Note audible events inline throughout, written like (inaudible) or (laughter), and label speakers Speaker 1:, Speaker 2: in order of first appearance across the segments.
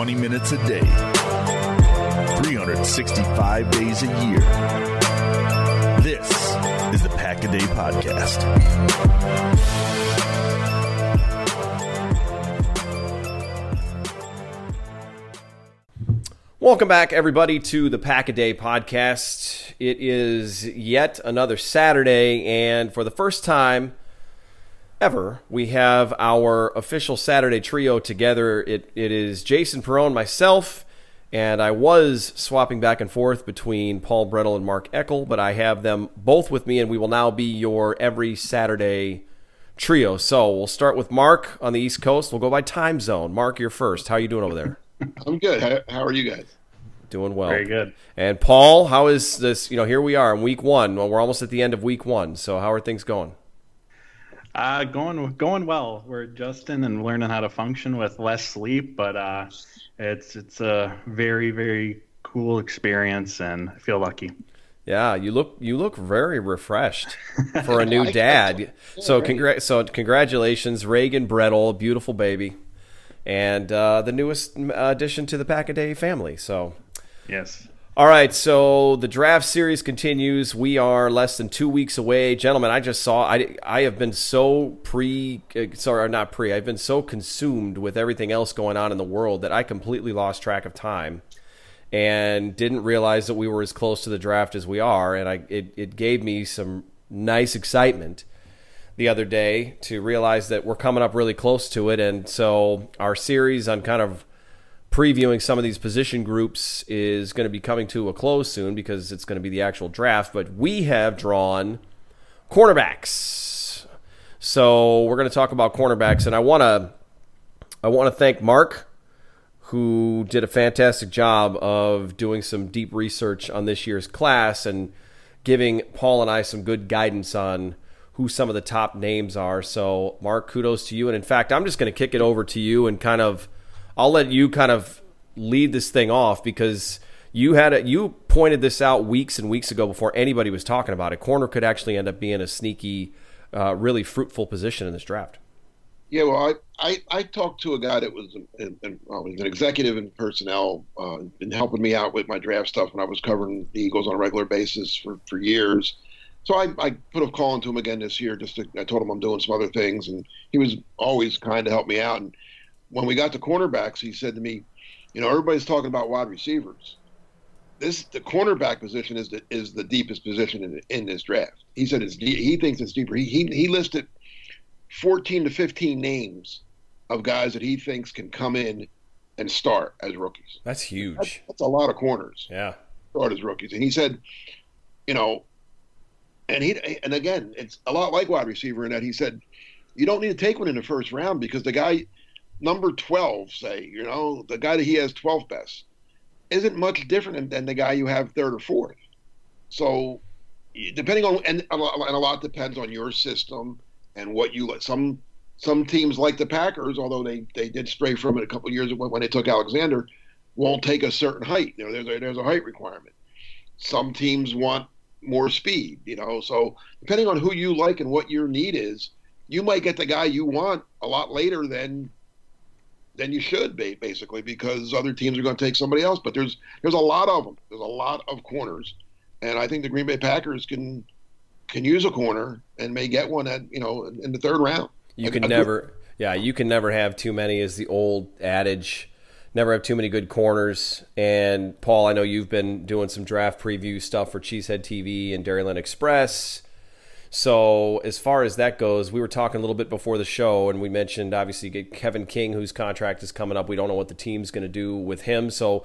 Speaker 1: 20 minutes a day, 365 days a year. This is the Pack a Day Podcast.
Speaker 2: Welcome back, everybody, to the Pack a Day podcast. It is yet another Saturday, and for the first time ever, we have our official Saturday trio together. It, it is Jason Perone, myself, and I was swapping back and forth between Paul Bretl and Mark Eckel, but I have them both with me, and we will now be your every Saturday trio. So we'll start with Mark on the East Coast. We'll go by time zone. Mark, you're first. How are you doing over there? (laughs)
Speaker 3: I'm good. How, how are you guys?
Speaker 2: Doing well.
Speaker 4: Very good.
Speaker 2: And Paul, how is this? You know, here we are in week one. Well, we're almost at the end of week one. So how are things going?
Speaker 4: Uh, going going well. We're adjusting and learning how to function with less sleep, but uh, it's it's a very very cool experience, and I feel lucky.
Speaker 2: Yeah, you look you look very refreshed (laughs) for a new dad. So congra- so congratulations, Reagan Bretl, beautiful baby, and uh, the newest addition to the Pack a Day family. So
Speaker 4: Yes.
Speaker 2: All right, so the draft series continues. We are less than two weeks away, gentlemen. I just saw. I I have been so pre, uh, sorry, not pre. I've been so consumed with everything else going on in the world that I completely lost track of time, and didn't realize that we were as close to the draft as we are. And I it it gave me some nice excitement the other day to realize that we're coming up really close to it. And so our series on kind of previewing some of these position groups is going to be coming to a close soon because it's going to be the actual draft. But we have drawn cornerbacks, so we're going to talk about cornerbacks, and I want to I want to thank Mark. Who did a fantastic job of doing some deep research on this year's class and giving Paul and I some good guidance on who some of the top names are. So, Mark, kudos to you. And in fact, I'm just going to kick it over to you and kind of I'll let you kind of lead this thing off because you had a, you pointed this out weeks and weeks ago before anybody was talking about it. Corner could actually end up being a sneaky, uh, really fruitful position in this draft.
Speaker 3: Yeah, well, I, I, I talked to a guy that was an, an, an executive in personnel, uh, and helping me out with my draft stuff when I was covering the Eagles on a regular basis for, for years. So I, I put a call into him again this year. Just to, I told him I'm doing some other things, and he was always kind to help me out. And when we got to cornerbacks, he said to me, "You know, everybody's talking about wide receivers. This the cornerback position is the is the deepest position in in this draft." He said it's he thinks it's deeper. He he, he listed fourteen to fifteen names of guys that he thinks can come in and start as rookies.
Speaker 2: That's huge.
Speaker 3: That's, that's a lot of corners.
Speaker 2: Yeah,
Speaker 3: start as rookies. And he said, you know, and he and again, it's a lot like wide receiver in that he said, you don't need to take one in the first round because the guy number 12, say, you know, the guy that he has 12th best, isn't much different than the guy you have third or fourth. So, depending on, and a lot, and a lot depends on your system and what you let. Some some teams like the Packers, although they, they did stray from it a couple years ago when they took Alexander, won't take a certain height. You know, there's a, there's a height requirement. Some teams want more speed, you know. So, depending on who you like and what your need is, you might get the guy you want a lot later than than you should be basically because other teams are going to take somebody else. But there's there's a lot of them. There's a lot of corners, and I think the Green Bay Packers can can use a corner and may get one at you know in the third round.
Speaker 2: You can never, yeah, you can never have too many. Is the old adage. Never have too many good corners. And Paul, I know you've been doing some draft preview stuff for Cheesehead TV and Dairyland Express. So as far as that goes, we were talking a little bit before the show, and we mentioned obviously Kevin King, whose contract is coming up. We don't know what the team's going to do with him. So,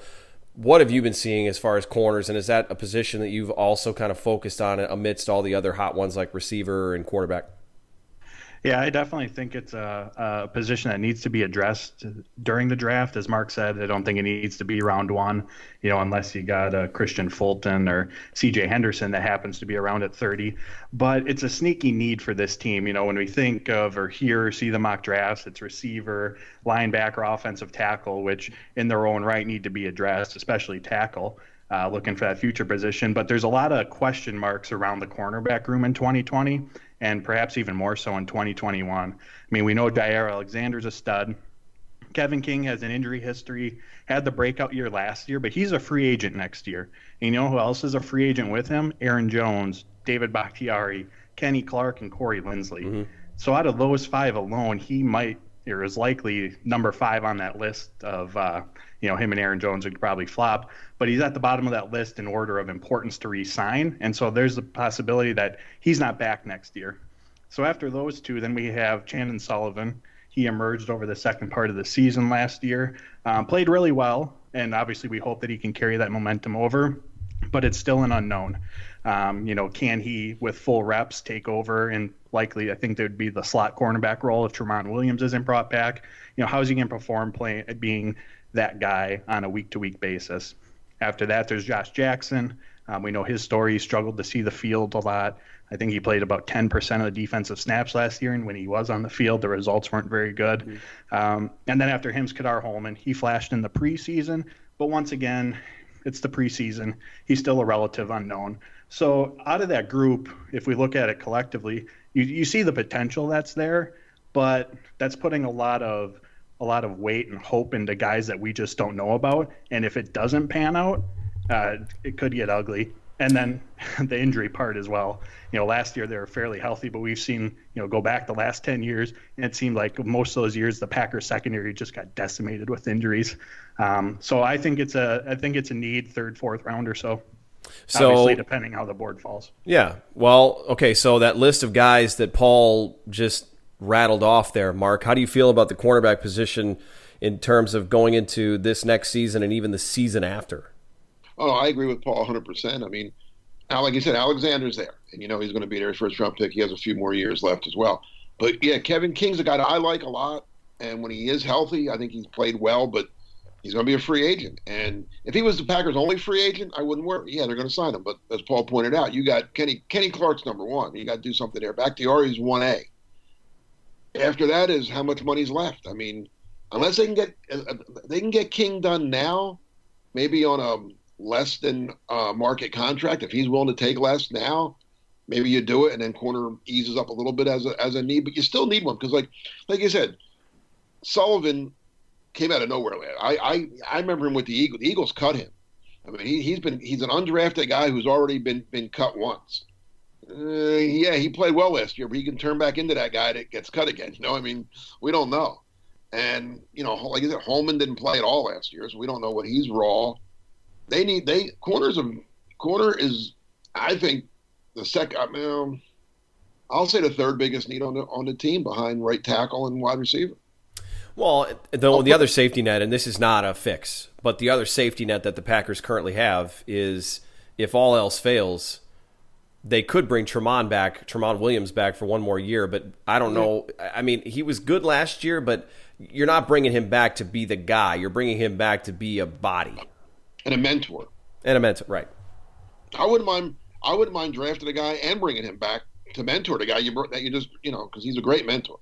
Speaker 2: what have you been seeing as far as corners, and is that a position that you've also kind of focused on amidst all the other hot ones like receiver and quarterback?
Speaker 4: Yeah, I definitely think it's a, a, position that needs to be addressed during the draft. As Mark said, I don't think it needs to be round one, you know, unless you got a Kristian Fulton or CJ Henderson that happens to be around at 30. But it's a sneaky need for this team. You know, when we think of or hear or see the mock drafts, it's receiver, linebacker, offensive tackle, which in their own right need to be addressed, especially tackle. Uh, looking for that future position. But there's a lot of question marks around the cornerback room in 2020, and perhaps even more so in 2021. I mean, we know Jaire Alexander's a stud. Kevin King has an injury history, had the breakout year last year, but he's a free agent next year. And you know who else is a free agent with him? Aaron Jones, David Bakhtiari, Kenny Clark, and Corey Linsley. Mm-hmm. So out of those five alone, he might or is likely number five on that list of uh, you know him and Aaron Jones would probably flop, but he's at the bottom of that list in order of importance to re-sign, and so there's the possibility that he's not back next year. So after those two, then we have Chandon Sullivan. He emerged over the second part of the season last year, um, played really well, and obviously we hope that he can carry that momentum over, but it's still an unknown. Um, you know, can he, with full reps, take over and likely, I think there'd be the slot cornerback role if Tramon Williams isn't brought back. You know, how's he going to perform playing being that guy on a week to week basis? After that, there's Josh Jackson. Um, we know his story. He struggled to see the field a lot. I think he played about 10% of the defensive snaps last year, and when he was on the field, the results weren't very good. Mm-hmm. Um, and then after him's Ka'dar Hollman. He flashed in the preseason, but once again, it's the preseason. He's still a relative unknown. So out of that group, if we look at it collectively, you, you see the potential that's there, but that's putting a lot of a lot of weight and hope into guys that we just don't know about. And if it doesn't pan out, uh, it could get ugly. And then (laughs) the injury part as well. You know, last year they were fairly healthy, but we've seen, you know, go back the last 10 years, and it seemed like most of those years the Packers secondary just got decimated with injuries. Um, so I think it's a I think it's a need third, fourth round or so. So Obviously, depending how the board falls.
Speaker 2: Yeah. Well, okay. So that list of guys that Paul just rattled off there, Mark. How do you feel about the cornerback position in terms of going into this next season and even the season after?
Speaker 3: Oh, I agree with Paul 100%. I mean, like you said, Alexander's there, and you know he's going to be there. His first round pick. He has a few more years left as well. But yeah, Kevin King's a guy I like a lot, and when he is healthy, I think he's played well. But he's going to be a free agent. And if he was the Packers' only free agent, I wouldn't worry. Yeah, they're going to sign him. But as Paul pointed out, you got Kenny Kenny Clark's number one. You got to do something there. Back Bakhtiari's one A. After that is how much money's left. I mean, unless they can get uh, they can get King done now, maybe on a less than uh, market contract. If he's willing to take less now, maybe you do it, and then corner eases up a little bit as a as a need. But you still need one because, like like you said, Sullivan came out of nowhere. I, I I remember him with the Eagles. The Eagles cut him. I mean, he, he's been he's an undrafted guy who's already been been cut once. Uh, yeah, he played well last year, but he can turn back into that guy that gets cut again. You know, I mean, we don't know. And you know, like I said, Hollman didn't play at all last year, so we don't know what he's raw. They need they corners of corner is I think the second. I mean, I'll say the third biggest need on the on the team behind right tackle and wide receiver.
Speaker 2: Well, the, the other safety net, and this is not a fix, but the other safety net that the Packers currently have is if all else fails, they could bring Tramon back, Tramon Williams back for one more year. But I don't know. I mean, he was good last year, but you're not bringing him back to be the guy. You're bringing him back to be a body
Speaker 3: and a mentor.
Speaker 2: And a mentor, right?
Speaker 3: I wouldn't mind. I wouldn't mind drafting a guy and bringing him back to mentor the guy you that you just you know because he's a great mentor.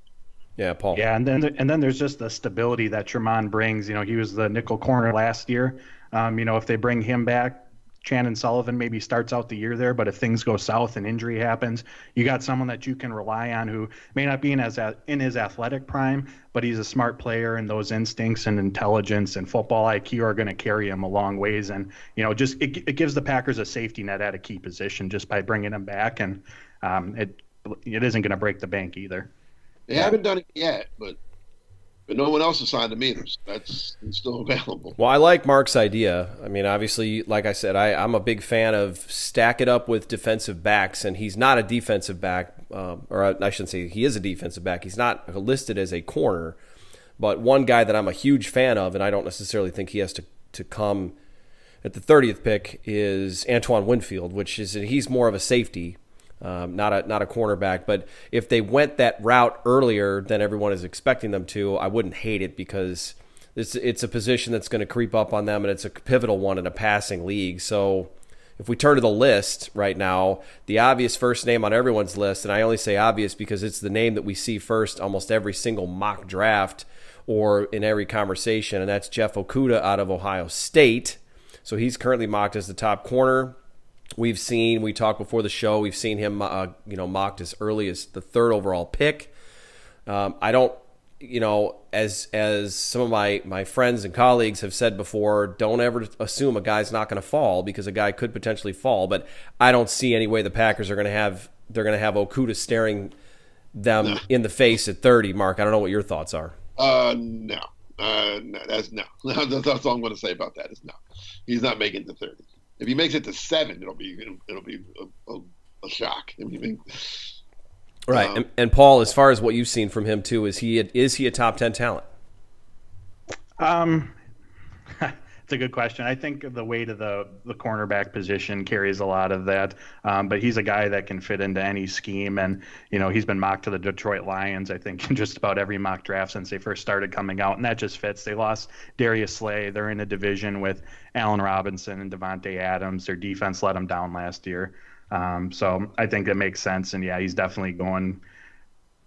Speaker 2: Yeah, Paul.
Speaker 4: Yeah, and then and then there's just the stability that Tramon brings. You know, he was the nickel corner last year. Um, you know, if they bring him back, Chandon Sullivan maybe starts out the year there, but if things go south and injury happens, you got someone that you can rely on who may not be in as in his athletic prime, but he's a smart player, and those instincts and intelligence and football IQ are going to carry him a long ways. And you know, just it, it gives the Packers a safety net at a key position just by bringing him back, and um, it it isn't going to break the bank either.
Speaker 3: They haven't done it yet, but but no one else has signed to me. That's still available.
Speaker 2: Well, I like Mark's idea. I mean, obviously, like I said, I, I'm a big fan of stack it up with defensive backs, and he's not a defensive back, um, or I shouldn't say he is a defensive back. He's not listed as a corner, but one guy that I'm a huge fan of, and I don't necessarily think he has to to come at the 30th pick is Antoine Winfield, which is he's more of a safety um, not a not a cornerback. But if they went that route earlier than everyone is expecting them to, I wouldn't hate it because it's it's a position that's going to creep up on them, and it's a pivotal one in a passing league. So. If we turn to the list right now, the obvious first name on everyone's list, and I only say obvious because it's the name that we see first almost every single mock draft or in every conversation, and that's Jeff Okudah out of Ohio State. So he's currently mocked as the top corner. We've seen, we talked before the show, we've seen him, uh, you know, mocked as early as the third overall pick. Um, I don't, you know, as as some of my my friends and colleagues have said before, don't ever assume a guy's not going to fall because a guy could potentially fall. But I don't see any way the Packers are going to have they're going to have Okudah staring them no. in the face at 30. Mark, I don't know what your thoughts are.
Speaker 3: Uh, no, uh, no that's no. (laughs) that's all I'm going to say about that is no. He's not making the to 30. If he makes it to seven, it'll be it'll, it'll be a, a, a shock. I mean,
Speaker 2: Right, um, and, and, Paul, as far as what you've seen from him too, is he a, is he a top ten talent?
Speaker 4: Um, it's a good question. I think the weight of the the cornerback position carries a lot of that. Um, but he's a guy that can fit into any scheme, and you know he's been mocked to the Detroit Lions. I think (laughs) in just about every mock draft since they first started coming out, and that just fits. They lost Darius Slay. They're in a division with Allen Robinson and Davante Adams. Their defense let them down last year. Um, so I think it makes sense, and yeah, he's definitely going,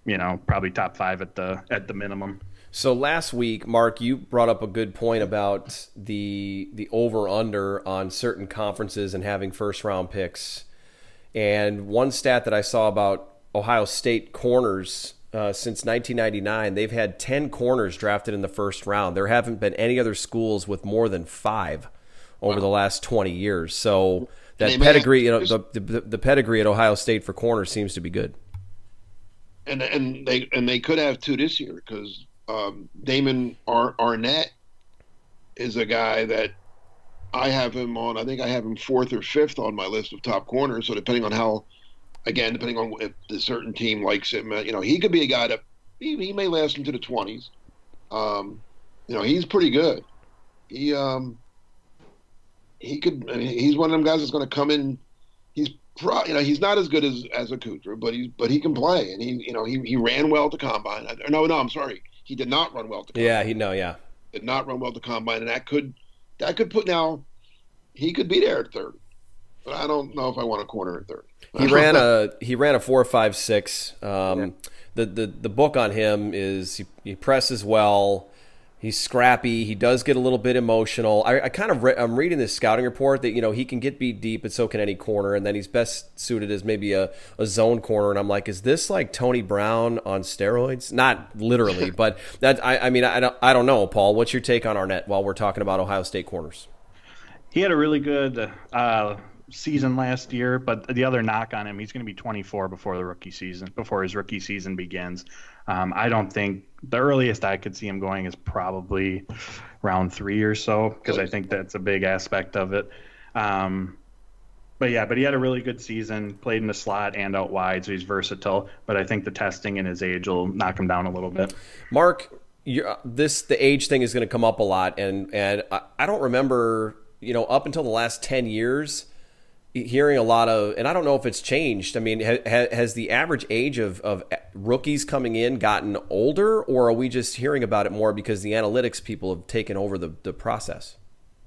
Speaker 4: you know, probably top five at the at the minimum.
Speaker 2: So last week, Mark, you brought up a good point about the the over under on certain conferences and having first round picks. And one stat that I saw about Ohio State corners uh, since 1999, they've had 10 corners drafted in the first round. There haven't been any other schools with more than five over wow. the last 20 years. So that pedigree, you know, the, the, the pedigree at Ohio State for corners seems to be good.
Speaker 3: And and they and they could have two this year because um, Damon Ar- Arnette is a guy that I have him on. I think I have him fourth or fifth on my list of top corners. So depending on how, again, depending on if the certain team likes him, uh, you know, he could be a guy that he, he may last into the twenties. Um, you know, he's pretty good. He um, he could. I mean, he's one of them guys that's going to come in. He's pro, you know he's not as good as as Okudah, but he's but he can play, and he you know he, he ran well to combine. No, no, I'm sorry, he did not run well to. Combine.
Speaker 2: Yeah, he no, yeah,
Speaker 3: did not run well to combine, and that could that could put now he could be there at thirty, but I don't know if I want a corner at thirty.
Speaker 2: He ran a he ran a four five six. Um, yeah. The the the book on him is he, he presses well. He's scrappy. He does get a little bit emotional. I, I kind of re- I'm reading this scouting report that you know he can get beat deep, but so can any corner, and then he's best suited as maybe a, a zone corner. And I'm like, is this like Tony Brown on steroids? Not literally, (laughs) but that I, I mean I don't I don't know, Paul. What's your take on Arnette while we're talking about Ohio State corners?
Speaker 4: He had a really good uh, season last year, but the other knock on him, he's going to be 24 before the rookie season, before his rookie season begins. Um, I don't think the earliest I could see him going is probably round three or so, because I think that's a big aspect of it. Um, but yeah, but he had a really good season, played in the slot and out wide, so he's versatile. But I think the testing and his age will knock him down a little bit.
Speaker 2: Mark, this the age thing is going to come up a lot, and and I, I don't remember, you know, up until the last ten years hearing a lot of, and I don't know if it's changed. I mean, ha, has the average age of, of rookies coming in gotten older, or are we just hearing about it more because the analytics people have taken over the, the process?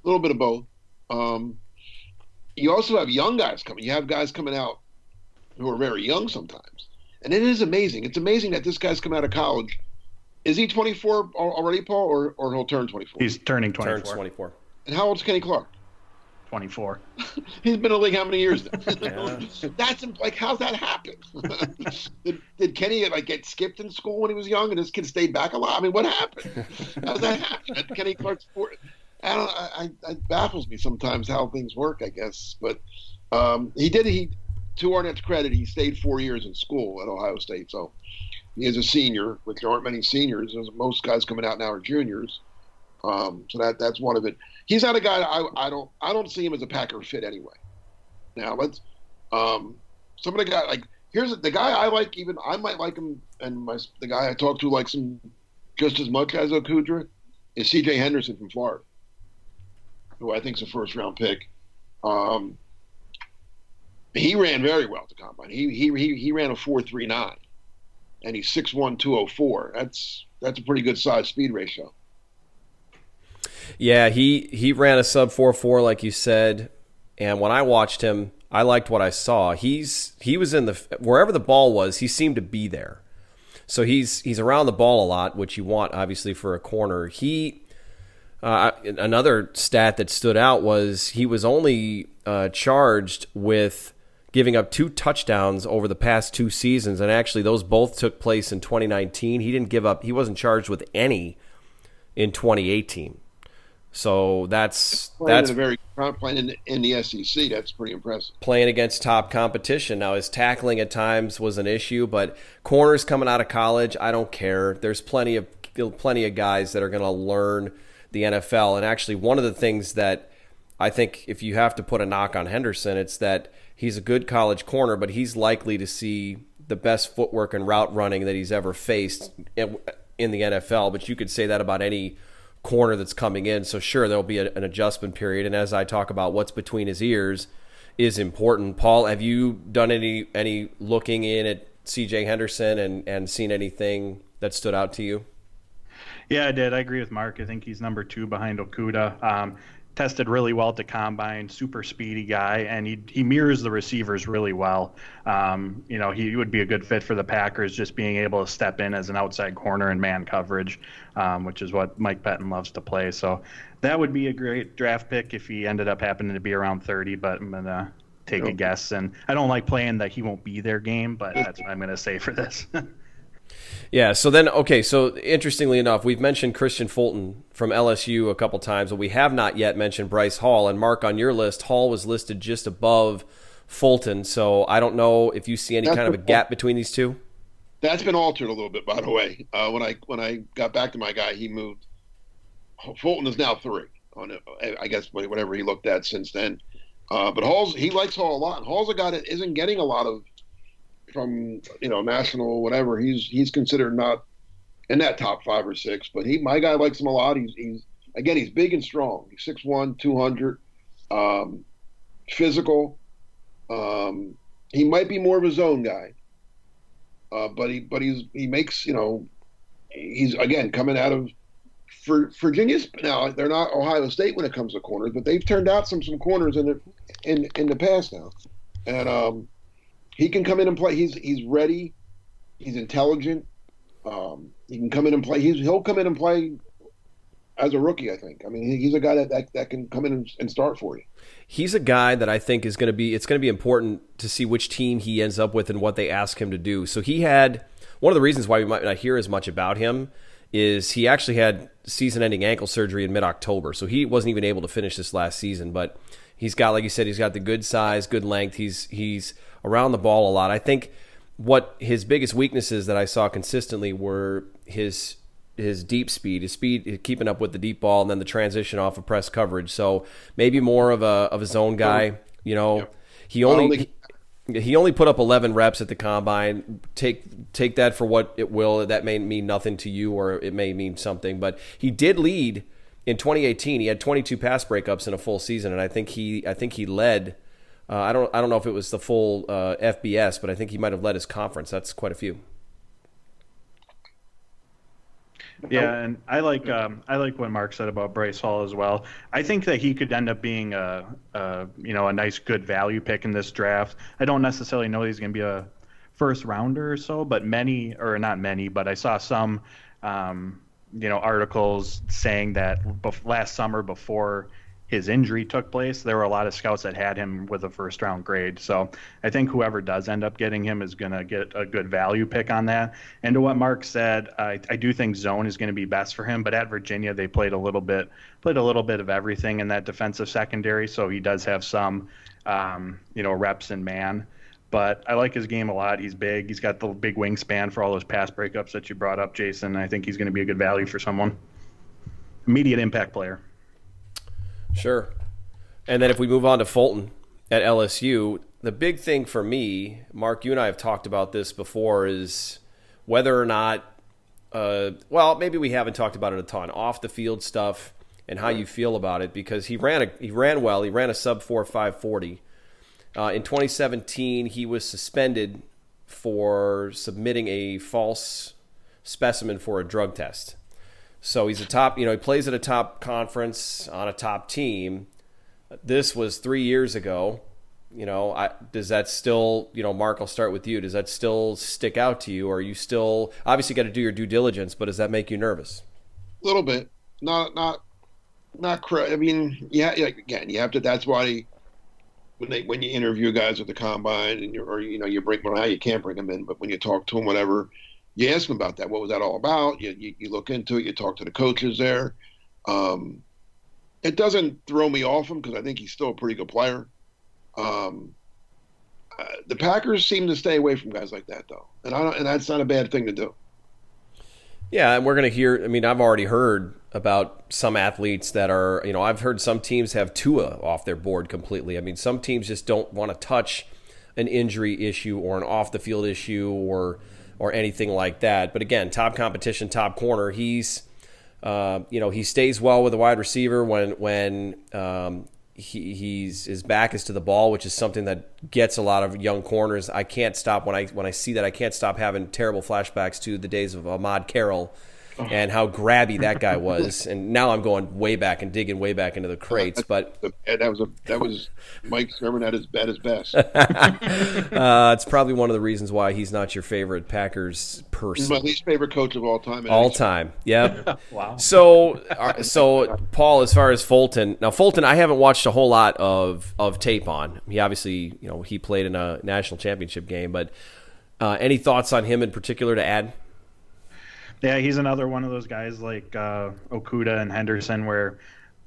Speaker 3: A little bit of both. Um, you also have young guys coming. You have guys coming out who are very young sometimes. And it is amazing. It's amazing that this guy's come out of college. Is he 24 already, Paul, or, or he'll turn 24?
Speaker 4: He's turning 24.
Speaker 2: Turns 24.
Speaker 3: And how old's Kenny Clark?
Speaker 4: 24. (laughs)
Speaker 3: He's been in the league how many years? (laughs) yeah. That's like, how's that happen? (laughs) did, did, Kenny like get skipped in school when he was young, and his kid stayed back a lot? I mean, what happened? How's that happen? Kenny Clark's four. I don't. I, I, it baffles me sometimes how things work. I guess, but um, he did. He to Arnette's credit, he stayed four years in school at Ohio State, so he is a senior, which there aren't many seniors. Most guys coming out now are juniors. Um, so that that's one of it. He's not a guy I, I don't I don't see him as a Packer fit anyway. Now let's um, some of the like here's the guy I like even I might like him and my the guy I talked to likes him just as much as Okudah is C.J. Henderson from Florida, who I think is a first round pick. Um, he ran very well at the combine. He he he, he ran a four three nine, and he's six one two oh four. That's that's a pretty good size speed ratio.
Speaker 2: Yeah, he he ran a sub four four like you said, and when I watched him, I liked what I saw. He's he was in the wherever the ball was, he seemed to be there. So he's he's around the ball a lot, which you want obviously for a corner. He uh, another stat that stood out was he was only uh, charged with giving up two touchdowns over the past two seasons, and actually those both took place in 2019. He didn't give up; he wasn't charged with any in 2018. So that's
Speaker 3: playing
Speaker 2: that's
Speaker 3: very playing in, in the SEC. That's pretty impressive.
Speaker 2: playing against top competition. Now his tackling at times was an issue, but corners coming out of college, I don't care. There's plenty of plenty of guys that are going to learn the NFL. And actually, one of the things that I think if you have to put a knock on Henderson, it's that he's a good college corner, but he's likely to see the best footwork and route running that he's ever faced in the NFL. But you could say that about any corner that's coming in. So sure, there'll be a, an adjustment period. And as I talk about what's between his ears is important. Paul, have you done any any looking in at C.J. Henderson and and seen anything that stood out to you?
Speaker 4: Yeah, I did. I agree with Mark. I think he's number two behind Okudah. Um, tested really well at the combine, super speedy guy, and he he mirrors the receivers really well. Um, you know, he would be a good fit for the Packers, just being able to step in as an outside corner and man coverage, um, which is what Mike Pettine loves to play. So that would be a great draft pick if he ended up happening to be around 30. But I'm gonna take a guess, and I don't like playing that he won't be there game, but that's what I'm gonna say for this. (laughs)
Speaker 2: Yeah. So then, okay. So interestingly enough, we've mentioned Kristian Fulton from LSU a couple times, but we have not yet mentioned Bryce Hall. And Mark, on your list, Hall was listed just above Fulton. So I don't know if you see any That's kind of a gap between these two.
Speaker 3: That's been altered a little bit, by the way. Uh, when I when I got back to my guy, he moved. Fulton is now three on. I guess whatever he looked at since then. Uh, but Hall's he likes Hall a lot. Hall's a guy that isn't getting a lot of from you know national whatever. He's he's considered not in that top five or six, but he my guy likes him a lot. He's he's again he's big and strong. He's 6'1", 200, um, physical. Um, he might be more of a zone guy, uh, but he but he's he makes you know he's again coming out of for Virginia's now they're not Ohio State when it comes to corners, but they've turned out some some corners in the in in the past now, and um, he can come in and play. He's he's ready. He's intelligent. Um, he can come in and play. He's he'll come in and play as a rookie. I think. I mean, he's a guy that that, that can come in and, start for you.
Speaker 2: He's a guy that I think is going to be. It's going to be important to see which team he ends up with and what they ask him to do. So he had one of the reasons why we might not hear as much about him is he actually had season-ending ankle surgery in mid-October, so he wasn't even able to finish this last season. But he's got, like you said, he's got the good size, good length. He's he's around the ball a lot. I think what his biggest weaknesses that I saw consistently were his his deep speed, his speed keeping up with the deep ball, and then the transition off of press coverage. So maybe more of a of a zone guy. You know, he only. He, he only put up 11 reps at the combine. Take take that for what it will. That may mean nothing to you, or it may mean something. But he did lead in 2018. He had 22 pass breakups in a full season, and I think he I think he led uh, I don't I don't know if it was the full uh, FBS, but I think he might have led his conference. That's quite a few.
Speaker 4: Yeah, and I like um, I like what Mark said about Bryce Hall as well. I think that he could end up being a, a you know a nice good value pick in this draft. I don't necessarily know he's going to be a first rounder or so, but many or not many, but I saw some um, you know articles saying that last summer before his injury took place, there were a lot of scouts that had him with a first round grade. So I think whoever does end up getting him is going to get a good value pick on that. And to what Mark said, I, I do think zone is going to be best for him. But at Virginia, they played a little bit played a little bit of everything in that defensive secondary. So he does have some, um, you know, reps in man. But I like his game a lot. He's big. He's got the big wingspan for all those pass breakups that you brought up, Jason. I think he's going to be a good value for someone. Immediate impact player.
Speaker 2: Sure. And then if we move on to Fulton at LSU, the big thing for me, Mark, you and I have talked about this before, is whether or not, uh, well, maybe we haven't talked about it a ton, off the field stuff and how you feel about it because he ran a, he ran well. He ran a sub four five forty. Uh, in 2017, he was suspended for submitting a false specimen for a drug test. So he's a top, you know, he plays at a top conference on a top team. This was three years ago. You know, I, does that still, you know, Mark, I'll start with you. Does that still stick out to you? Or are you still, obviously, got to do your due diligence, but does that make you nervous?
Speaker 3: A little bit. Not, not, not, cra- I mean, yeah, again, you have to, that's why when they when you interview guys at the combine and you or you know you bring well now you can't bring them in, but when you talk to them, whatever, you ask them about that. What was that all about? You you, you look into it. You talk to the coaches there. Um, it doesn't throw me off him because I think he's still a pretty good player. Um, uh, the Packers seem to stay away from guys like that, though, and I don't, and that's not a bad thing to do.
Speaker 2: Yeah, and we're going to hear. I mean, I've already heard about some athletes that are, you know, I've heard some teams have Tua off their board completely. I mean, some teams just don't want to touch an injury issue or an off the field issue or or anything like that. But again, top competition, top corner. He's, uh, you know, he stays well with the wide receiver when when um, he, he's his back is to the ball, which is something that gets a lot of young corners. I can't stop when I when I see that. I can't stop having terrible flashbacks to the days of Ahmad Carroll and how grabby that guy was. (laughs) and now I'm going way back and digging way back into the crates. But
Speaker 3: that was a that was Mike Sherman at his at his best. (laughs)
Speaker 2: uh, it's probably one of the reasons why he's not your favorite Packers person.
Speaker 3: He's my least favorite coach of all time.
Speaker 2: All time, yep. (laughs)
Speaker 4: wow.
Speaker 2: So, uh, so Paul, as far as Fulton, now Fulton, I haven't watched a whole lot of of tape on. He obviously, you know, he played in a national championship game, but uh, any thoughts on him in particular to add?
Speaker 4: Yeah, he's another one of those guys like uh, Okudah and Henderson, where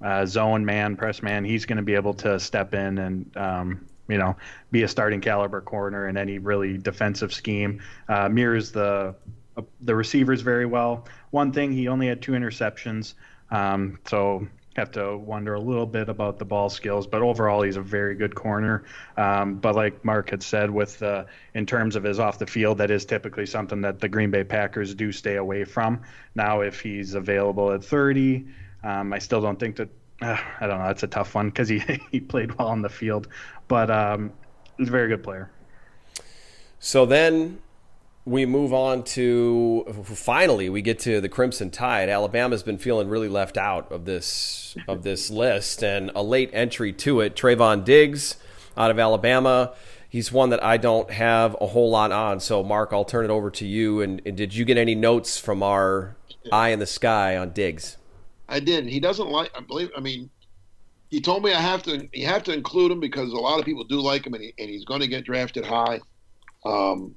Speaker 4: uh, zone man, press man, he's going to be able to step in and um, you know be a starting caliber corner in any really defensive scheme. Uh, mirrors the uh, the receivers very well. One thing, he only had two interceptions, um, so have to wonder a little bit about the ball skills, but overall he's a very good corner. Um, but like Mark had said, with uh, in terms of his off the field, that is typically something that the Green Bay Packers do stay away from. Now, if he's available at 30, um, I still don't think that. Uh, I don't know. That's a tough one because he (laughs) he played well on the field, but um, he's a very good player.
Speaker 2: So then we move on to finally we get to the Crimson Tide. Alabama's been feeling really left out of this of this list, and a late entry to it. Trevon Diggs out of Alabama. He's one that I don't have a whole lot on. So, Mark, I'll turn it over to you. And, and did you get any notes from our eye in the sky on Diggs?
Speaker 3: I did. He doesn't like. I believe. I mean, he told me I have to. You have to include him because a lot of people do like him, and, he, and he's going to get drafted high. Um,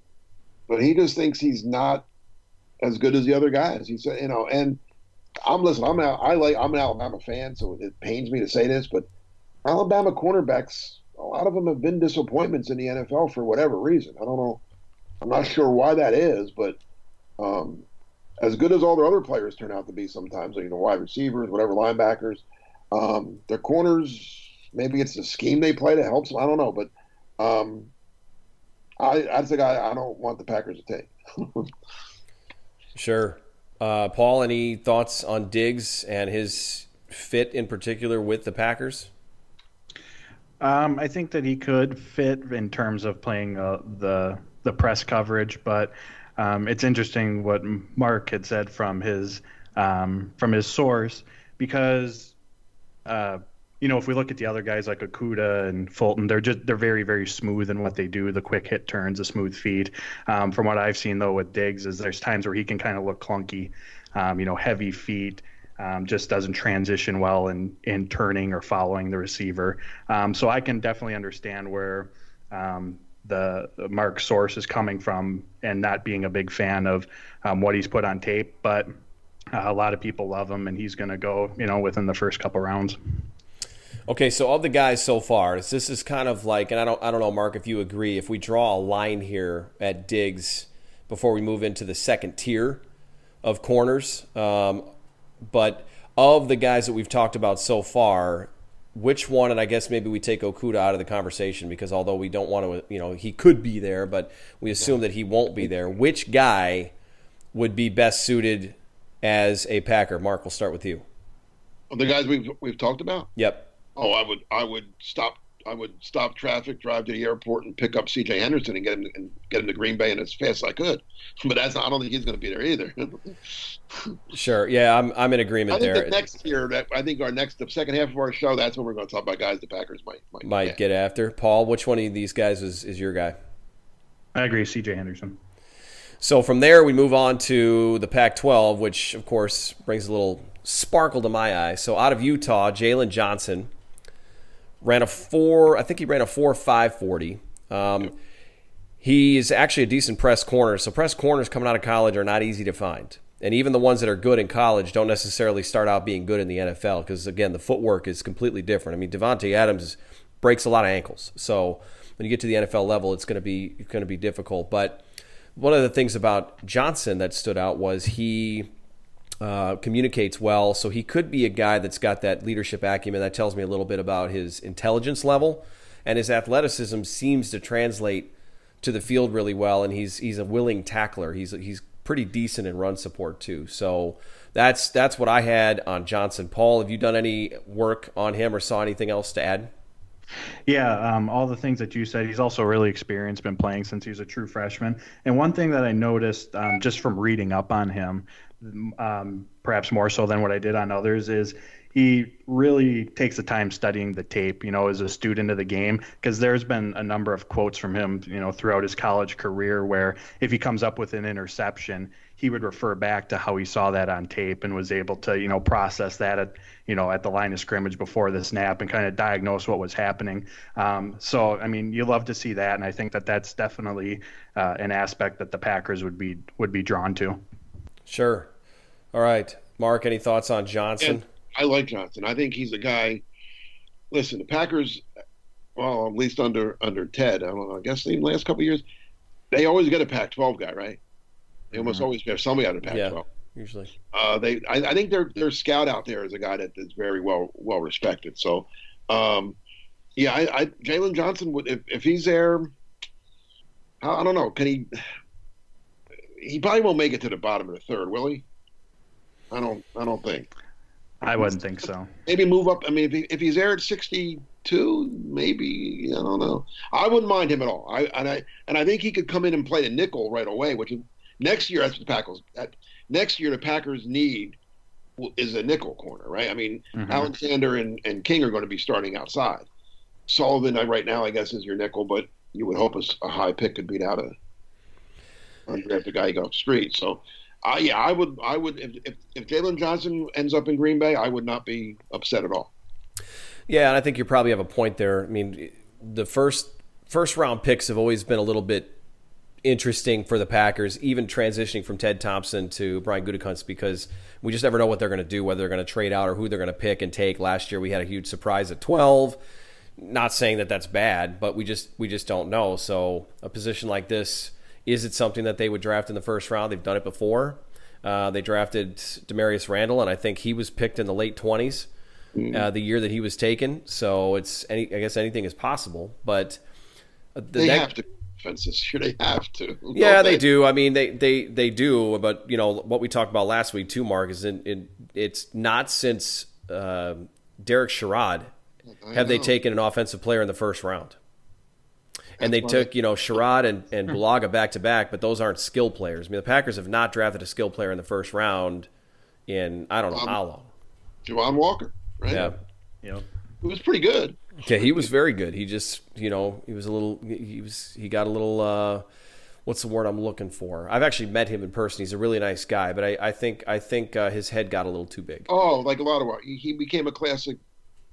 Speaker 3: but he just thinks he's not as good as the other guys. He said, you know, and I'm listening. I'm out. I like. I'm an Alabama fan, so it pains me to say this, but Alabama cornerbacks, a lot of them have been disappointments in the NFL for whatever reason. I don't know. I'm not sure why that is, but um, as good as all their other players turn out to be, sometimes you know, wide receivers, whatever, linebackers, um, their corners. Maybe it's the scheme they play that helps. I don't know, but um, I, that's a guy I don't want the Packers to take. (laughs)
Speaker 2: sure. Uh, Paul, any thoughts on Diggs and his fit in particular with the Packers?
Speaker 4: Um, I think that he could fit in terms of playing uh, the the press coverage, but um, it's interesting what Mark had said from his um, from his source because uh, you know, if we look at the other guys like Okudah and Fulton, they're just they're very very smooth in what they do. The quick hit turns, the smooth feet. Um, from what I've seen though with Diggs, is there's times where he can kind of look clunky. Um, you know, heavy feet. Um, just doesn't transition well in in turning or following the receiver. Um, so I can definitely understand where um, the, the Mark source is coming from and not being a big fan of um, what he's put on tape, but. Uh, a lot of people love him, and he's going to go, you know, within the first couple rounds.
Speaker 2: Okay, so of the guys so far, this is kind of like, and I don't, I don't know, Mark, if you agree, if we draw a line here at Diggs before we move into the second tier of corners, um, but of the guys that we've talked about so far, which one, and I guess maybe we take Okudah out of the conversation because although we don't want to, you know, he could be there, but we assume that he won't be there. Which guy would be best suited as a Packer? Mark, we'll start with you.
Speaker 3: The guys we've we've talked about.
Speaker 2: Yep.
Speaker 3: Oh, I would I would stop I would stop traffic, drive to the airport, and pick up C.J. Henderson and get him to, and get him to Green Bay and as fast as I could. (laughs) But that's not, I don't think he's going to be there either. (laughs)
Speaker 2: sure. Yeah, I'm I'm in agreement
Speaker 3: I think
Speaker 2: there.
Speaker 3: The next year, that I think our next the second half of our show, that's when we're going to talk about guys the Packers might might,
Speaker 2: might get after. Paul, which one of these guys is is your guy?
Speaker 4: I agree, C.J. Henderson.
Speaker 2: So from there, we move on to the Pac-12, which of course brings a little sparkle to my eye. So out of Utah, Jaylon Johnson ran a four. I think he ran a four five forty. Um, he's actually a decent press corner. So press corners coming out of college are not easy to find. And even the ones that are good in college don't necessarily start out being good in the NFL because again the footwork is completely different. I mean Davante Adams breaks a lot of ankles, so when you get to the NFL level, it's going to be going to be difficult. But one of the things about Johnson that stood out was he uh, communicates well, so he could be a guy that's got that leadership acumen. That tells me a little bit about his intelligence level, and his athleticism seems to translate to the field really well. And he's he's a willing tackler. He's he's pretty decent in run support too. So that's that's what I had on Johnson. Paul, have you done any work on him or saw anything else to add?
Speaker 4: Yeah, um, all the things that you said. He's also really experienced, been playing since he was a true freshman. And one thing that I noticed um, just from reading up on him, um, perhaps more so than what I did on others, is he really takes the time studying the tape, you know, as a student of the game, because there's been a number of quotes from him, you know, throughout his college career where if he comes up with an interception, he would refer back to how he saw that on tape and was able to, you know, process that at, you know, at the line of scrimmage before the snap and kind of diagnose what was happening. Um, so, I mean, you love to see that, and I think that that's definitely uh, an aspect that the Packers would be would be drawn to.
Speaker 2: Sure. All right, Mark. Any thoughts on Johnson?
Speaker 3: And I like Johnson. I think he's a guy. Listen, the Packers, well, at least under under Ted, I don't know. I guess in the last couple of years, they always get a Pac-12 guy, right? They almost mm-hmm. always have somebody out of Pac-12.
Speaker 2: Yeah, usually.
Speaker 3: Uh, they, I, I, think their their scout out there is a guy that is very well well respected. So, um, yeah, I, I Jaylon Johnson would if, if he's there. I, I don't know. Can he? He probably won't make it to the bottom of the third, will he? I don't. I don't think.
Speaker 4: I wouldn't think so.
Speaker 3: Maybe move up. I mean, if, he, if he's there at 62, maybe I don't know. I wouldn't mind him at all. I and I and I think he could come in and play the nickel right away. Which is, next year, that's the Packers. next year, the Packers need is a nickel corner, right? I mean, mm-hmm. Alexander and, and King are going to be starting outside. Sullivan, right now, I guess, is your nickel, but you would hope a, a high pick could beat out a undrafted guy go off the street. So uh, yeah, I would. I would if if, if Jaylon Johnson ends up in Green Bay, I would not be upset at all.
Speaker 2: Yeah, and I think you probably have a point there. I mean, the first first round picks have always been a little bit interesting for the Packers, even transitioning from Ted Thompson to Brian Gutekunst, because we just never know what they're going to do, whether they're going to trade out or who they're going to pick and take. Last year, we had a huge surprise at twelve. Not saying that that's bad, but we just we just don't know. So a position like this is it something that they would draft in the first round? They've done it before. Uh, they drafted Damarious Randall, and I think he was picked in the late 20s mm. uh, the year that he was taken. So it's any, I guess anything is possible, but
Speaker 3: uh, the, they that, have to fences. Sure, they have to. (laughs)
Speaker 2: Yeah, they do. I mean, they they they do. But you know what we talked about last week too, Mark, is in, in it's not since uh, Derek Sherrod have they taken an offensive player in the first round and they took you know Sherrod and and hmm. Bulaga back to back, but those aren't skill players. I mean, the Packers have not drafted a skill player in the first round in I don't know um, how long.
Speaker 3: Javon Walker, right?
Speaker 2: Yeah,
Speaker 4: yeah,
Speaker 3: he was pretty good.
Speaker 2: Yeah, he was very good. He just you know he was a little he was he got a little. uh What's the word I'm looking for? I've actually met him in person. He's a really nice guy, but I, I think I think uh, his head got a little too big.
Speaker 3: Oh, like a lot of he became a classic,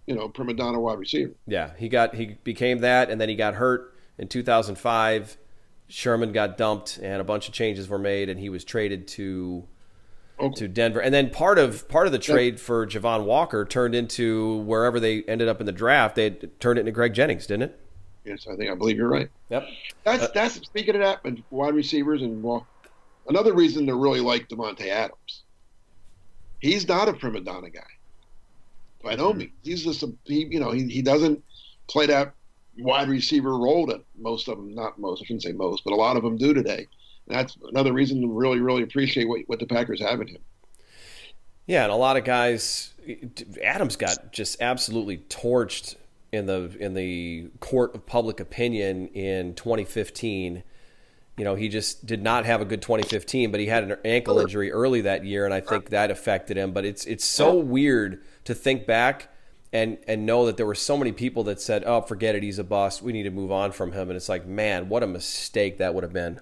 Speaker 3: you know, prima donna wide receiver.
Speaker 2: Yeah, he got he became that, and then he got hurt in 2005, Sherman got dumped and a bunch of changes were made, and he was traded to okay. to Denver. And then part of part of the trade for Javon Walker turned into wherever they ended up in the draft. They turned it into Greg Jennings, didn't it?
Speaker 3: Yes, I think I believe you're right.
Speaker 2: Yep.
Speaker 3: That's uh, that's speaking of that, and wide receivers and well, another reason to really like Davante Adams. He's not a prima donna guy, by no mm-hmm. means. He's just a he, you know he, he doesn't play that wide receiver role that most of them, not most, I shouldn't say most, but a lot of them do today. And that's another reason to really, really appreciate what, what the Packers have in him.
Speaker 2: Yeah, and a lot of guys, Adams got just absolutely torched in the in the court of public opinion in 2015. You know, he just did not have a good 2015, but he had an ankle injury early that year, and I think that affected him. But it's it's so weird to think back and and know that there were so many people that said, "Oh, forget it, he's a bust. We need to move on from him." And it's like, man, what a mistake that would have been.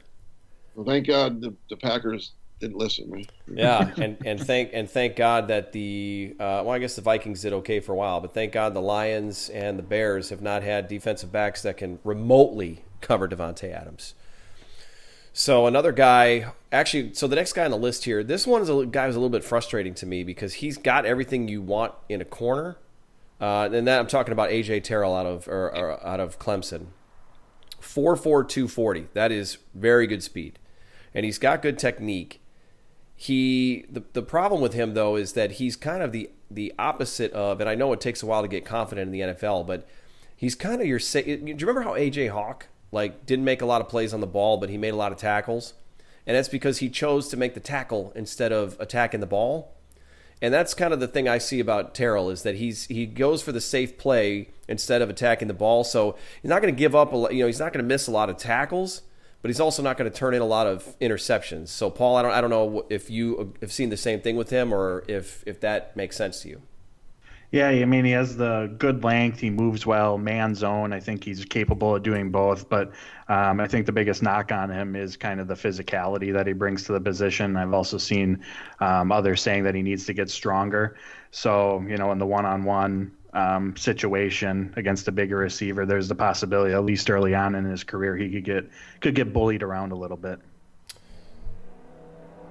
Speaker 3: Well, thank God the, the Packers didn't listen, man.
Speaker 2: yeah, (laughs) and and thank and thank God that the uh, well, I guess the Vikings did okay for a while, but thank God the Lions and the Bears have not had defensive backs that can remotely cover Davante Adams. So another guy, actually, so the next guy on the list here, this one is a guy who's a little bit frustrating to me because he's got everything you want in a corner, uh, and that I'm talking about AJ Terrell out of or, or out of Clemson. Four four two forty. That is very good speed, and he's got good technique. He the the problem with him though is that he's kind of the the opposite of, and I know it takes a while to get confident in the NFL, but he's kind of your. Do you remember how AJ Hawk like didn't make a lot of plays on the ball, but he made a lot of tackles, and that's because he chose to make the tackle instead of attacking the ball. And that's kind of the thing I see about Terrell is that he's he goes for the safe play instead of attacking the ball. So he's not going to give up. A, you know, he's not going to miss a lot of tackles, but he's also not going to turn in a lot of interceptions. So Paul, I don't I don't know if you have seen the same thing with him or if if that makes sense to you.
Speaker 4: Yeah, I mean, he has the good length. He moves well, man zone. I think he's capable of doing both. But um, I think the biggest knock on him is kind of the physicality that he brings to the position. I've also seen um, others saying that he needs to get stronger. So, you know, in the one on one situation against a bigger receiver, there's the possibility, at least early on in his career, he could get could get bullied around a little bit.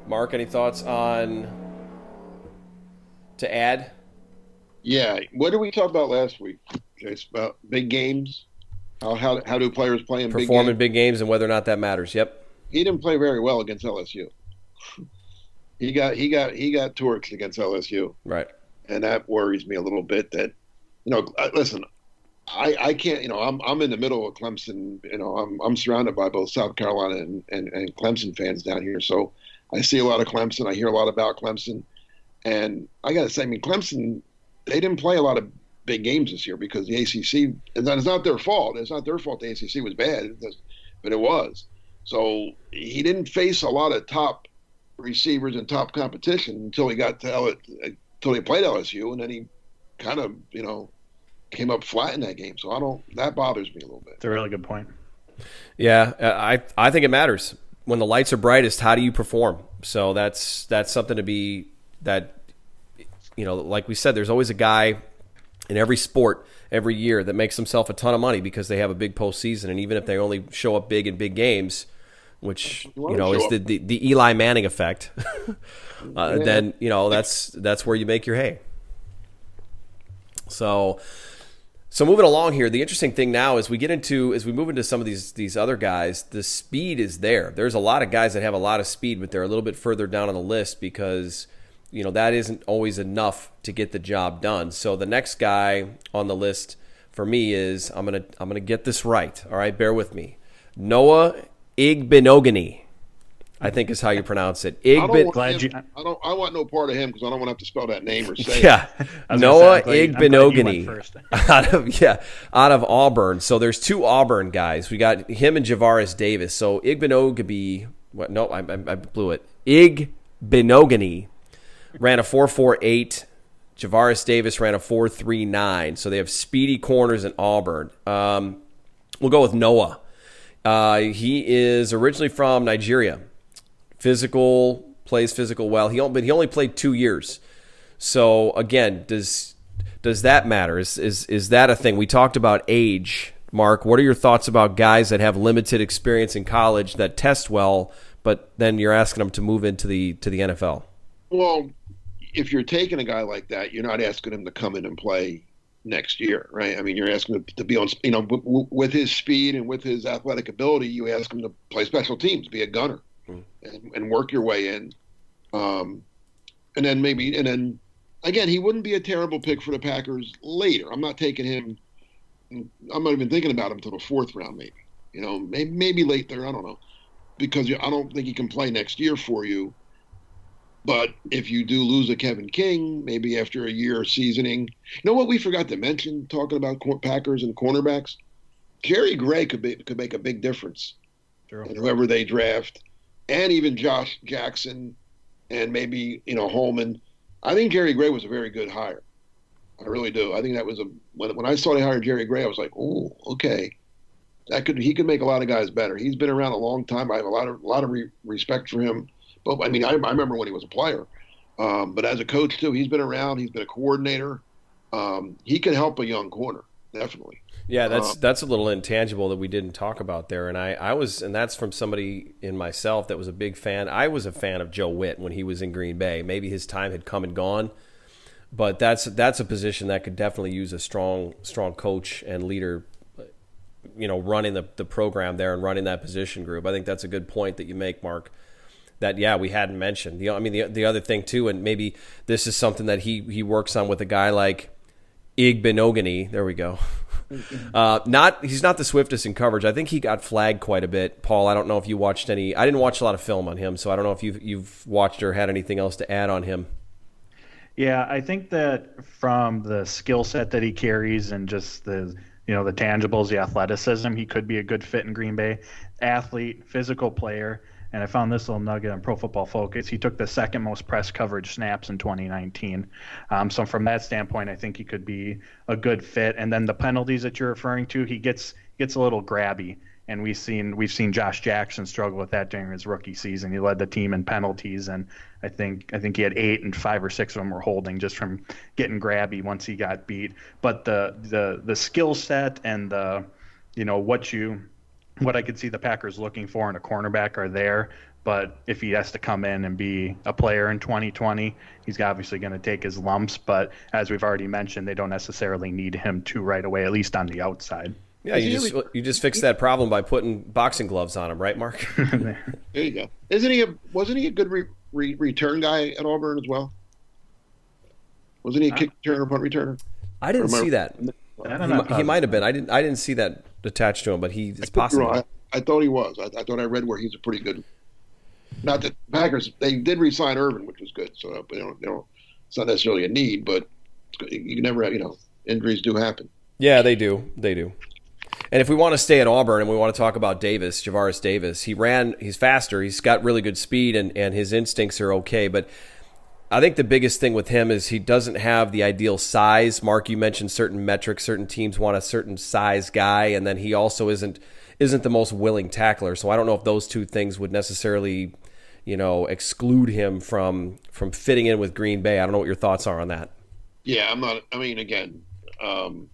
Speaker 2: Mark, any thoughts on to add?
Speaker 3: Yeah. What did we talk about last week, Chase? About big games? How how, how do players play in big games?
Speaker 2: perform
Speaker 3: big
Speaker 2: in big games and whether or not that matters? Yep.
Speaker 3: He didn't play very well against LSU. he got he got he got torched against LSU.
Speaker 2: Right.
Speaker 3: And that worries me a little bit. That you know, uh, listen, I, I can't, you know, I'm I'm in the middle of Clemson. You know, I'm I'm surrounded by both South Carolina and, and, and Clemson fans down here. So I see a lot of Clemson. I hear a lot about Clemson, and I got to say, I mean, Clemson they didn't play a lot of big games this year because the ACC. And it's not their fault. It's not their fault. The ACC was bad, but it was. So he didn't face a lot of top receivers and top competition until he got to L- until he played LSU, and then he kind of you know came up flat in that game. So I don't. That bothers me a little bit.
Speaker 4: It's a really good point.
Speaker 2: Yeah, I I think it matters when the lights are brightest. How do you perform? So that's that's something to be that you know, like we said, there's always a guy in every sport every year that makes himself a ton of money because they have a big postseason, and even if they only show up big in big games, which you know is the, the, the Eli Manning effect, (laughs) uh, yeah. then you know that's that's where you make your hay. So, so moving along here, the interesting thing now is we get into as we move into some of these these other guys, the speed is there. There's a lot of guys that have a lot of speed, but they're a little bit further down on the list because you know that isn't always enough to get the job done. So the next guy on the list for me is I'm gonna I'm gonna get this right. All right, bear with me. Noah Igbinoghene, I think is how you pronounce it.
Speaker 3: Igbe- Glad you. I don't. I want no part of him because I don't want to have to spell that name or say.
Speaker 2: yeah, Noah Igbinoghene (laughs) out of yeah out of Auburn. So there's two Auburn guys. We got him and Javaris Davis. So Igbinoghene. What? No, I, I, I blew it. Igbinoghene ran a 4.48. Javaris Davis ran a 4.39. So they have speedy corners in Auburn. Um, we'll go with Noah. Uh, he is originally from Nigeria. Physical, plays physical well. He but he only played two years. So again, does does that matter? Is is is that a thing? We talked about age, Mark. What are your thoughts about guys that have limited experience in college that test well, but then you're asking them to move into the to the NFL?
Speaker 3: Well, if you're taking a guy like that, you're not asking him to come in and play next year, right? I mean, you're asking him to be on, you know, w- with his speed and with his athletic ability, you ask him to play special teams, be a gunner, mm. and, and, work your way in. Um, and then maybe, and then again, he wouldn't be a terrible pick for the Packers later. I'm not taking him. I'm not even thinking about him until the fourth round, maybe. You know, maybe, maybe late there. I don't know, because I don't think he can play next year for you. But if you do lose a Kevin King, maybe after a year of seasoning, you know what we forgot to mention talking about Packers and cornerbacks? Jerry Gray could be, could make a big difference. Sure. And whoever they draft, and even Josh Jackson, and maybe you know Hollman. I think Jerry Gray was a very good hire. I really do. I think that was a when when I saw they hired Jerry Gray, I was like, oh, okay, that could he could make a lot of guys better. He's been around a long time. I have a lot of a lot of re- respect for him But I mean, I, I remember when he was a player. Um, but as a coach too, he's been around. He's been a coordinator. Um, he can help a young corner definitely.
Speaker 2: Yeah, that's um, that's a little intangible that we didn't talk about there, and I, I was, and that's from somebody in myself that was a big fan. I was a fan of Joe Whitt when he was in Green Bay. Maybe his time had come and gone, but that's that's a position that could definitely use a strong strong coach and leader, you know, running the the program there and running that position group. I think that's a good point that you make, Mark. That yeah, we hadn't mentioned. The I mean the the other thing too, and maybe this is something that he he works on with a guy like Igbinoghene. There we go. Uh, not he's not the swiftest in coverage. I think he got flagged quite a bit. Paul, I don't know if you watched any. I didn't watch a lot of film on him, so I don't know if you've you've watched or had anything else to add on him.
Speaker 4: Yeah, I think that from the skill set that he carries and just the you know the tangibles, the athleticism, he could be a good fit in Green Bay. Athlete, physical player. And I found this little nugget on Pro Football Focus. He took the second most press coverage snaps in 2019. Um, so from that standpoint, I think he could be a good fit. And then the penalties that you're referring to, he gets gets a little grabby. And we've seen we've seen Josh Jackson struggle with that during his rookie season. He led the team in penalties, and I think I think he had eight and five or six of them were holding just from getting grabby once he got beat. But the the the skill set and the you know what you what I could see the Packers looking for in a cornerback are there. But if he has to come in and be a player in 2020, he's obviously going to take his lumps. But as we've already mentioned, they don't necessarily need him to right away, at least on the outside.
Speaker 2: Yeah, you just you just fix that problem by putting boxing gloves on him, right, Mark? (laughs)
Speaker 3: there you go. Isn't he a wasn't he a good re, re, return guy at Auburn as well? Wasn't he a uh, kick returner, punt returner?
Speaker 2: I didn't see that. He, he might have been. I didn't. I didn't see that attached to him, but he it's possible.
Speaker 3: I, I, thought he was. I, I, thought I read where he's a pretty good. Not that Packers they did resign Ervin, which was good. So you know, you know, it's not necessarily a need, but you never you know injuries do happen.
Speaker 2: Yeah, they do. They do. And if we want to stay at Auburn and we want to talk about Davis, Javaris Davis, he ran. He's faster. He's got really good speed, and and his instincts are okay, but I think the biggest thing with him is he doesn't have the ideal size. Mark, you mentioned certain metrics, certain teams want a certain size guy, and then he also isn't isn't the most willing tackler. So I don't know if those two things would necessarily, you know, exclude him from from fitting in with Green Bay. I don't know what your thoughts are on that.
Speaker 3: Yeah, I'm not. I mean, again, um,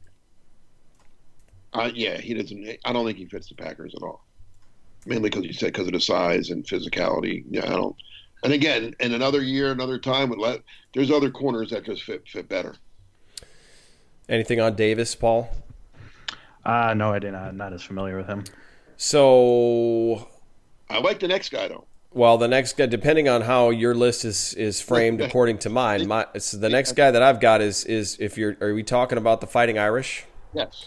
Speaker 3: uh, yeah, he doesn't. I don't think he fits the Packers at all. Mainly because you said because of the size and physicality. Yeah, I don't. And again, in another year, another time, let, there's other corners that just fit fit better.
Speaker 2: Anything on Davis, Paul?
Speaker 4: Uh, no, I didn't. I'm not as familiar with him.
Speaker 2: So,
Speaker 3: I like the next guy though.
Speaker 2: Well, the next guy, depending on how your list is is framed (laughs) according to mine, my so the next guy that I've got is is if you're are we talking about the Fighting Irish?
Speaker 3: Yes.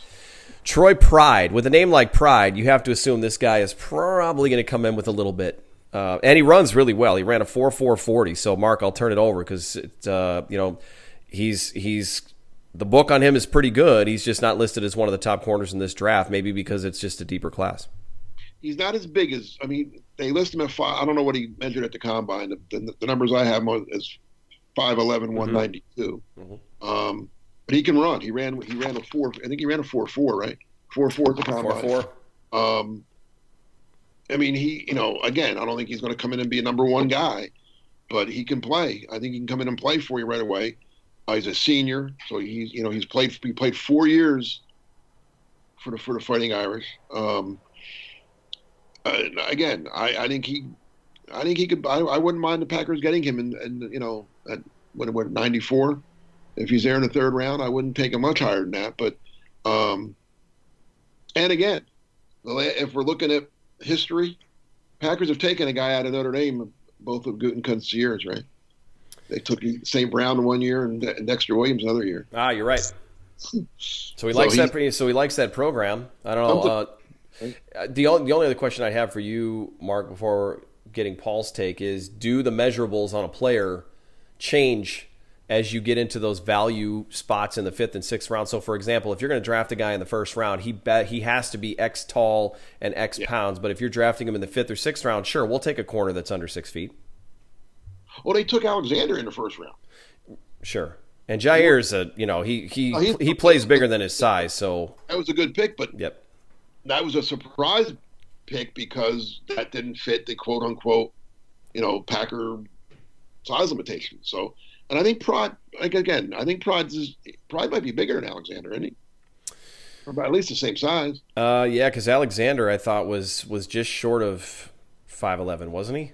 Speaker 2: Troy Pride. With a name like Pride, you have to assume this guy is probably going to come in with a little bit uh, and he runs really well. He ran a four four forty. So Mark, I'll turn it over because uh, you know he's he's the book on him is pretty good. He's just not listed as one of the top corners in this draft. Maybe because it's just a deeper class.
Speaker 3: He's not as big as I mean. They list him at five. I don't know what he measured at the combine. The, the, the numbers I have is 5'11", 192. Mm-hmm. Um, but he can run. He ran. He ran a four. I think he ran a four four. Right. Four four at the combine.
Speaker 2: Four four.
Speaker 3: Um, I mean, he, you know, again, I don't think he's going to come in and be a number one guy, but he can play. I think he can come in and play for you right away. Uh, he's a senior, so he's, you know, he's played. He played four years for the for the Fighting Irish. Um, uh, again, I, I think he, I think he could. I, I wouldn't mind the Packers getting him, and and you know, at what what ninety four. If he's there in the third round, I wouldn't take him much higher than that. But, um, and again, if we're looking at history, Packers have taken a guy out of Notre Dame, both of Gutekunst's years, right? They took St. Brown one year and Dexter Williams another year.
Speaker 2: Ah, you're right. (laughs) So he likes so that. So he likes that program. I don't know. Uh, the only the only other question I have for you, Mark, before getting Paul's take is: Do the measurables on a player change as you get into those value spots in the fifth and sixth round. So, for example, if you're going to draft a guy in the first round, he bet he has to be X tall and X yeah. pounds. But if you're drafting him in the fifth or sixth round, sure, we'll take a corner that's under six feet.
Speaker 3: Well, they took Alexander in the first round.
Speaker 2: Sure, and Jaire's a you know he he oh, he plays bigger than his size, so
Speaker 3: that was a good pick. But
Speaker 2: yep,
Speaker 3: that was a surprise pick because that didn't fit the quote unquote you know, Packer size limitation. So, and I think Pride, like again, I think Pride is Pride might be bigger than Alexander, isn't he? Or about at least the same size.
Speaker 2: Uh, yeah, because Alexander, I thought was was just short of five eleven, wasn't he?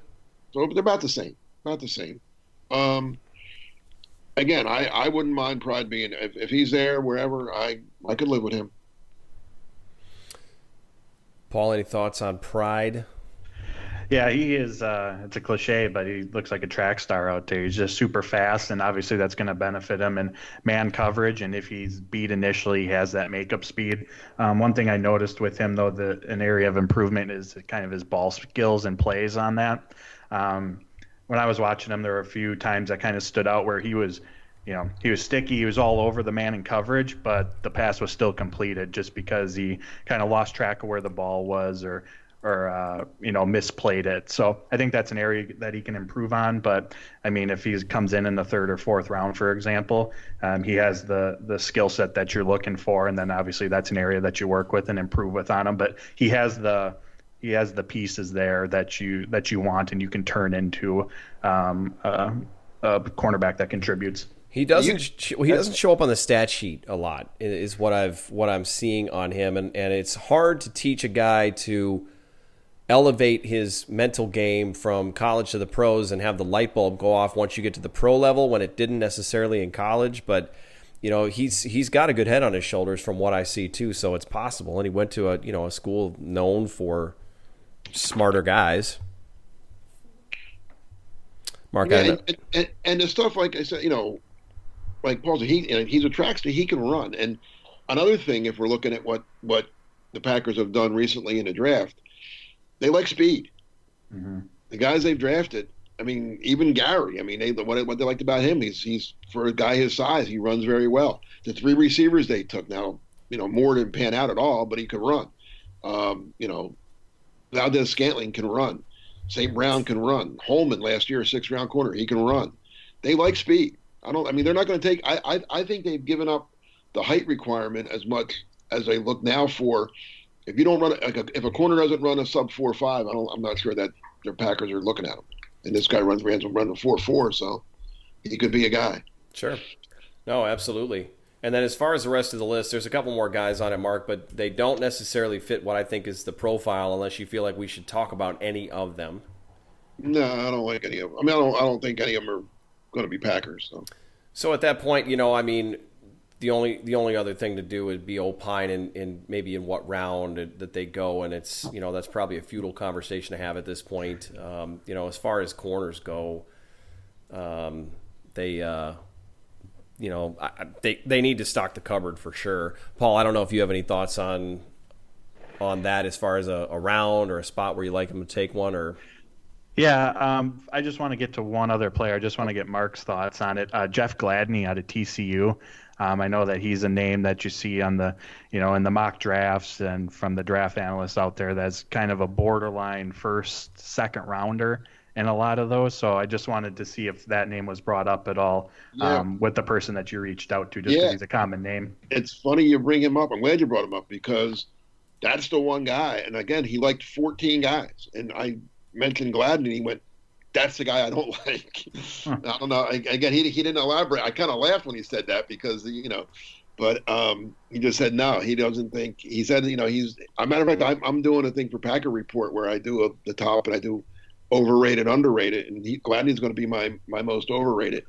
Speaker 3: So they're about the same, about the same. Um, again, I, I wouldn't mind Pride being if, if he's there wherever I I could live with him.
Speaker 2: Paul, any thoughts on Pride?
Speaker 4: Yeah, he is. Uh, it's a cliche, but he looks like a track star out there. He's just super fast, and obviously that's going to benefit him in man coverage. And if he's beat initially, he has that makeup speed. Um, one thing I noticed with him, though, that an area of improvement is kind of his ball skills and plays on that. Um, when I was watching him, there were a few times that kind of stood out where he was, you know, he was sticky. He was all over the man in coverage, but the pass was still completed just because he kind of lost track of where the ball was or or uh, you know misplayed it. So I think that's an area that he can improve on. But I mean, if he comes in in the third or fourth round, for example, um, he has the the skill set that you're looking for, and then obviously that's an area that you work with and improve with on him. But he has the he has the pieces there that you that you want, and you can turn into um, a, a cornerback that contributes.
Speaker 2: He doesn't. he doesn't show up on the stat sheet a lot. Is what I've what I'm seeing on him, and and it's hard to teach a guy to elevate his mental game from college to the pros and have the light bulb go off once you get to the pro level when it didn't necessarily in college. But you know he's he's got a good head on his shoulders from what I see too so it's possible. And he went to a you know a school known for smarter guys.
Speaker 3: Mark yeah, and, and, and, the stuff like I said you know like Paul said he he's a trackster he can run. And another thing if we're looking at what what the Packers have done recently in the draft they like speed. Mm-hmm. The guys they've drafted, I mean, even Gary. I mean, they, what, what they liked about him, he's he's for a guy his size, he runs very well. The three receivers they took now, you know, Moore didn't pan out at all, but he could run. Um, you know, Valdes-Scantling can run. St. Brown can run. Hollman last year, six round corner, he can run. They like speed. I don't. I mean, they're not going to take. I, I I think they've given up the height requirement as much as they look now for if you don't run like a, if a corner doesn't run a sub four five, I don't, I'm not sure that their Packers are looking at him. And this guy runs runs run a four four, so he could be a guy.
Speaker 2: Sure. No, absolutely. And then as far as the rest of the list, there's a couple more guys on it, Mark, but they don't necessarily fit what I think is the profile unless you feel like we should talk about any of them.
Speaker 3: No, I don't like any of them. I mean, I don't. I don't think any of them are going to be Packers. So.
Speaker 2: So at that point, you know, I mean, the only the only other thing to do would be opine in, in maybe in what round that they go, and it's you know that's probably a futile conversation to have at this point. Um, you know, as far as corners go, um, they uh, you know I, they they need to stock the cupboard for sure. Paul, I don't know if you have any thoughts on on that as far as a, a round or a spot where you like them to take one or.
Speaker 4: Yeah, um, I just want to get to one other player. I just want to get Mark's thoughts on it. Uh, Jeff Gladney out of TCU. Um, I know that he's a name that you see on the, you know, in the mock drafts and from the draft analysts out there. That's kind of a borderline first, second rounder in a lot of those. So I just wanted to see if that name was brought up at all yeah. um, with the person that you reached out to, just because yeah. he's a common name.
Speaker 3: It's funny you bring him up. I'm glad you brought him up because that's the one guy. And again, he liked 14 guys, and I mentioned Gladney. He went that's the guy I don't (laughs) like. Huh. I don't know. Again, he, he didn't elaborate. I kind of laughed when he said that because you know, but um, he just said no. He doesn't think. He said you know he's. A matter of fact, I'm, I'm doing a thing for Packer Report where I do a, the top and I do overrated, underrated, and he, Gladney's going to be my my most overrated.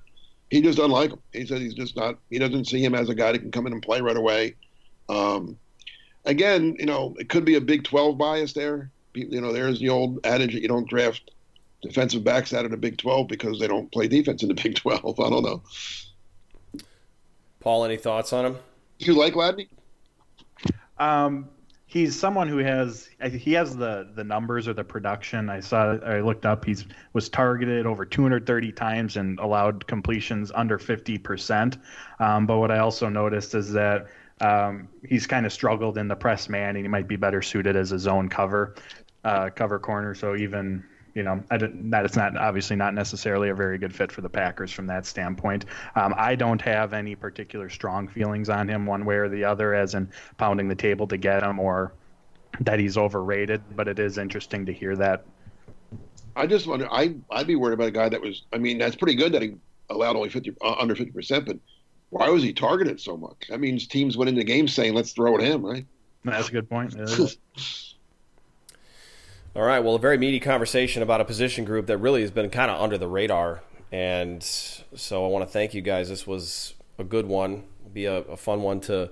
Speaker 3: He just doesn't like him. He says he's just not. He doesn't see him as a guy that can come in and play right away. Um, again, you know, it could be a Big 12 bias there. You know, there's the old adage that you don't draft defensive backs out of the Big 12 because they don't play defense in the (laughs) Big 12. I don't know.
Speaker 2: Paul, any thoughts on him?
Speaker 3: You like Gladney?
Speaker 4: Um, he's someone who has he has the the numbers or the production. I saw I looked up. He's was targeted over 230 times and allowed completions under 50 percent. Um, but what I also noticed is that um, he's kind of struggled in the press man, and he might be better suited as a zone cover uh, cover corner. So even you know, I didn't, that it's not obviously not necessarily a very good fit for the Packers from that standpoint. Um, I don't have any particular strong feelings on him one way or the other, as in pounding the table to get him or that he's overrated. But it is interesting to hear that.
Speaker 3: I just wonder. I I'd be worried about a guy that was. I mean, that's pretty good that he allowed only fifty uh, under fifty percent, but why was he targeted so much? That means teams went into the game saying, "Let's throw at him," right?
Speaker 4: That's a good point. (laughs)
Speaker 2: All right. Well, a very meaty conversation about a position group that really has been kind of under the radar, and so I want to thank you guys. This was a good one. Be a, a fun one to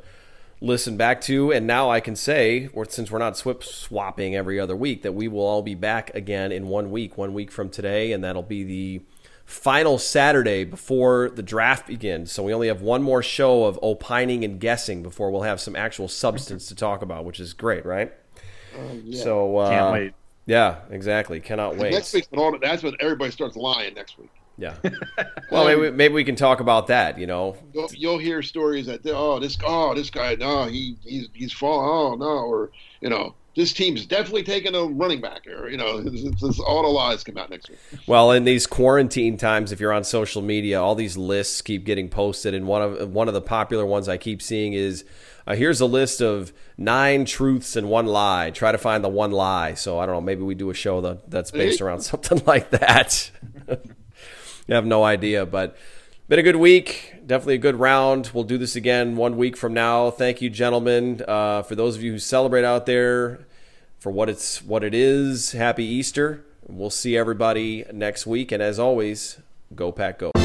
Speaker 2: listen back to. And now I can say, or since we're not swip swapping every other week, that we will all be back again in one week, one week from today, and that'll be the final Saturday before the draft begins. So we only have one more show of opining and guessing before we'll have some actual substance to talk about, which is great, right?
Speaker 3: Uh, yeah.
Speaker 2: So uh,
Speaker 4: Can't wait.
Speaker 2: Yeah, exactly. Cannot wait.
Speaker 3: Next week's all, that's when everybody starts lying. Next week.
Speaker 2: Yeah. (laughs) Well, maybe, maybe we can talk about that. You know,
Speaker 3: You'll, you'll hear stories that oh this oh this guy no he he's he's falling oh no or you know this team's definitely taking a running back or you know (laughs) all the lies come out next week.
Speaker 2: Well, in these quarantine times, if you're on social media, all these lists keep getting posted, and one of one of the popular ones I keep seeing is uh, here's a list of nine truths and one lie. Try to find the one lie. So I don't know. Maybe we do a show that, that's based around (laughs) something like that. (laughs) I have no idea, but been a good week. Definitely a good round. We'll do this again one week from now. Thank you, gentlemen. Uh, for those of you who celebrate out there, for what it's what it is. Happy Easter. We'll see everybody next week. And as always, go pack go.